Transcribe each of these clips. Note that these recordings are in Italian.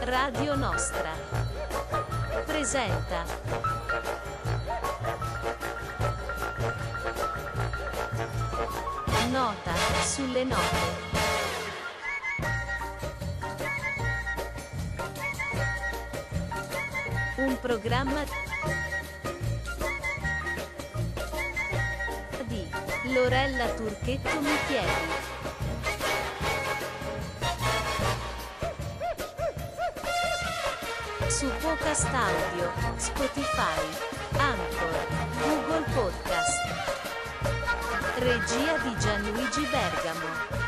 Radio Nostra presenta Nota sulle note. Un programma Lorella Turchetto Michieli. Su Podcast Audio, Spotify, Anchor, Google Podcast. Regia di Gianluigi Bergamo.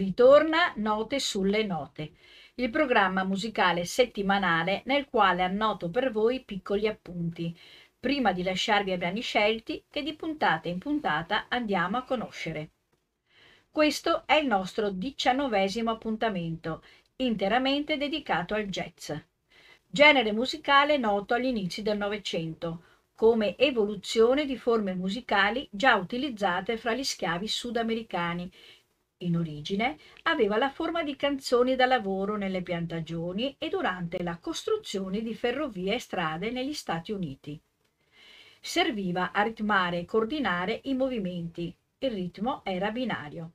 Ritorna Note sulle note, il programma musicale settimanale nel quale annoto per voi piccoli appunti, prima di lasciarvi ai brani scelti che di puntata in puntata andiamo a conoscere. Questo è il nostro diciannovesimo appuntamento, interamente dedicato al jazz, genere musicale noto agli inizi del Novecento, come evoluzione di forme musicali già utilizzate fra gli schiavi sudamericani in origine aveva la forma di canzoni da lavoro nelle piantagioni e durante la costruzione di ferrovie e strade negli Stati Uniti. Serviva a ritmare e coordinare i movimenti. Il ritmo era binario.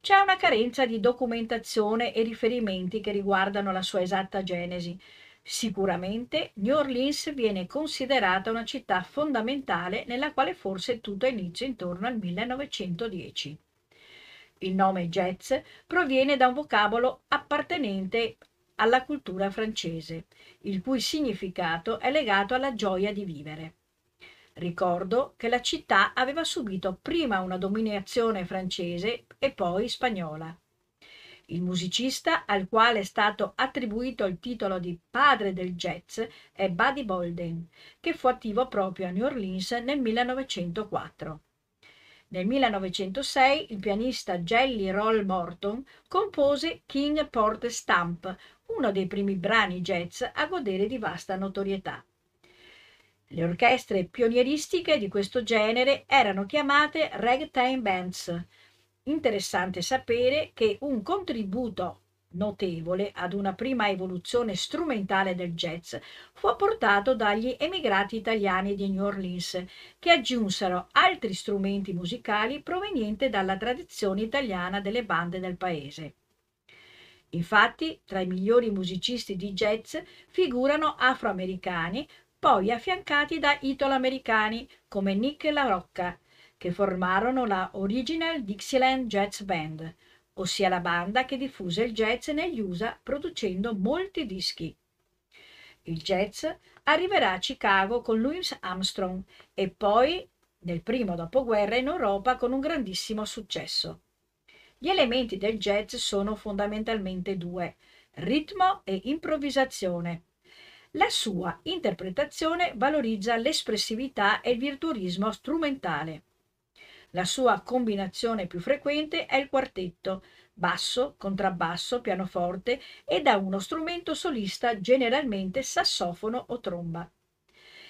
C'è una carenza di documentazione e riferimenti che riguardano la sua esatta genesi. Sicuramente New Orleans viene considerata una città fondamentale nella quale forse tutto inizia intorno al 1910. Il nome jazz proviene da un vocabolo appartenente alla cultura francese, il cui significato è legato alla gioia di vivere. Ricordo che la città aveva subito prima una dominazione francese e poi spagnola. Il musicista al quale è stato attribuito il titolo di padre del jazz è Buddy Bolden, che fu attivo proprio a New Orleans nel 1904. Nel 1906 il pianista Jelly Roll Morton compose King Port Stamp, uno dei primi brani jazz a godere di vasta notorietà. Le orchestre pionieristiche di questo genere erano chiamate ragtime bands. Interessante sapere che un contributo notevole ad una prima evoluzione strumentale del jazz fu apportato dagli emigrati italiani di New Orleans, che aggiunsero altri strumenti musicali provenienti dalla tradizione italiana delle bande del paese. Infatti, tra i migliori musicisti di jazz figurano afroamericani, poi affiancati da italo-americani come Nick La Rocca, che formarono la Original Dixieland Jazz Band, ossia la banda che diffuse il jazz negli USA producendo molti dischi. Il jazz arriverà a Chicago con Louis Armstrong e poi nel primo dopoguerra in Europa con un grandissimo successo. Gli elementi del jazz sono fondamentalmente due, ritmo e improvvisazione. La sua interpretazione valorizza l'espressività e il virtuosismo strumentale. La sua combinazione più frequente è il quartetto, basso, contrabbasso, pianoforte e da uno strumento solista generalmente sassofono o tromba.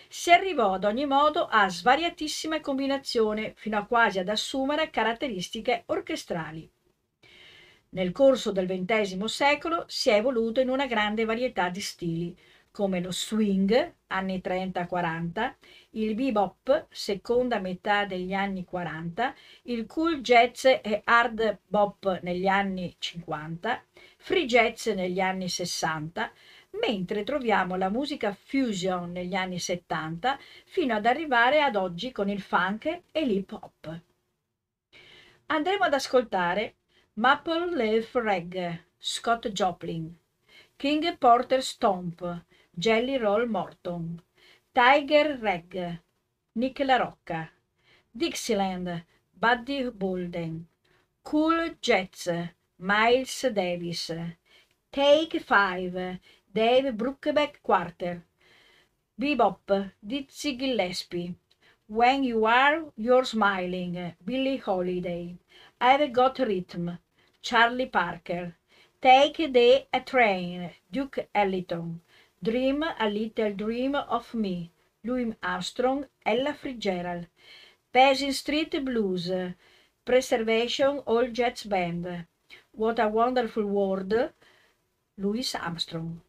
Si arrivò ad ogni modo a svariatissime combinazioni fino a quasi ad assumere caratteristiche orchestrali. Nel corso del XX secolo si è evoluto in una grande varietà di stili, come lo swing, anni 30-40, il bebop, seconda metà degli anni 40, il cool jazz e hard bop negli anni 50, free jazz negli anni 60, mentre troviamo la musica fusion negli anni 70 fino ad arrivare ad oggi con il funk e l'hip hop. Andremo ad ascoltare Maple Leaf Rag, Scott Joplin, King Porter Stomp, Jelly Roll Morton, Tiger Reg, Nick La Rocca, Dixieland, Buddy Bolden, Cool Jets, Miles Davis, Take Five, Dave Brookback Quarter, Bebop, Dizzy Gillespie, When You Are You're Smiling, Billie Holiday. I've Got Rhythm, Charlie Parker. Take the Train, Duke Ellington. Dream a Little Dream of Me, Louis Armstrong, Ella Fitzgerald. Basin Street Blues, Preservation All Jazz Band. What a Wonderful World, Louis Armstrong.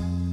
Mm-hmm.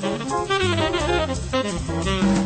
Thank you.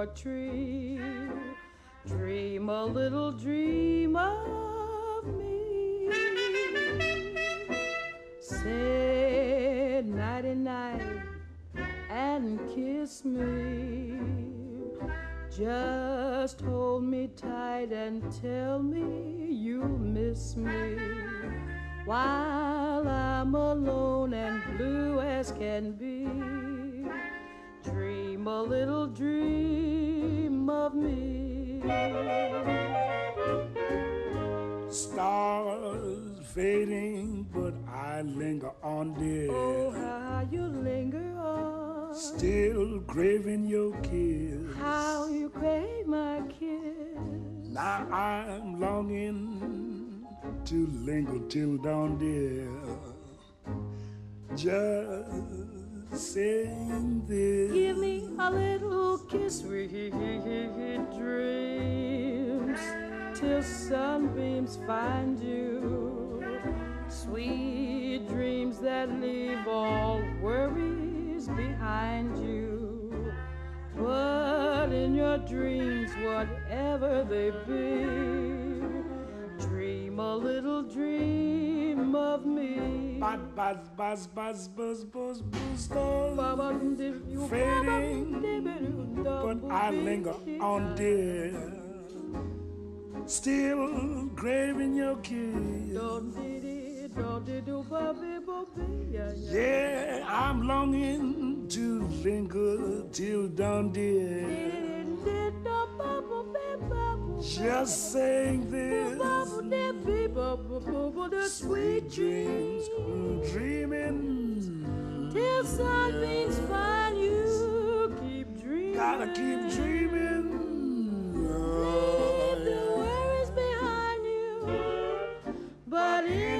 Sycamore tree. Dream a little dream of me. Say nighty night and kiss me. Just hold me tight and tell me you'll miss me while I'm alone and blue as can be. Dream a little dream of me. Stars fading, but I linger on, dear. Oh, how you linger on. Still craving your kiss. How you crave my kiss. Now I'm longing to linger till dawn, dear. Just saying this. Give me a little kiss, sweet dreams, till sunbeams find you. Sweet dreams that leave all worries behind you. But in your dreams, whatever they be, dream a little dream of me. Buzz, buzz, buzz, buzz, buzz, buzz, buzz, buzz. Fading, but I linger on, dear. Still craving your kiss. Yeah, I'm longing to linger till dawn, dear. Just saying this. Sweet dreams, dreaming. Till sunbeams find you, keep dreaming. Gotta keep dreaming. Leave the worries behind you. But in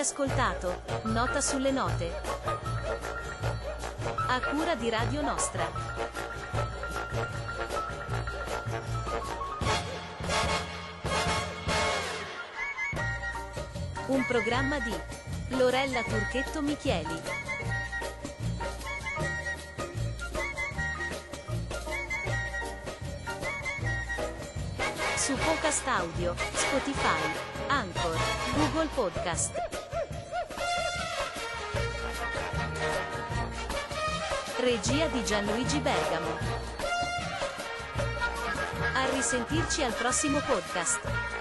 ascoltato Nota sulle note. A cura di Radio Nostra. Un programma di Lorella Turchetto Michieli. Su Podcast Audio, Spotify, Anchor, Google Podcast. Regia di Gianluigi Bergamo. A risentirci al prossimo podcast.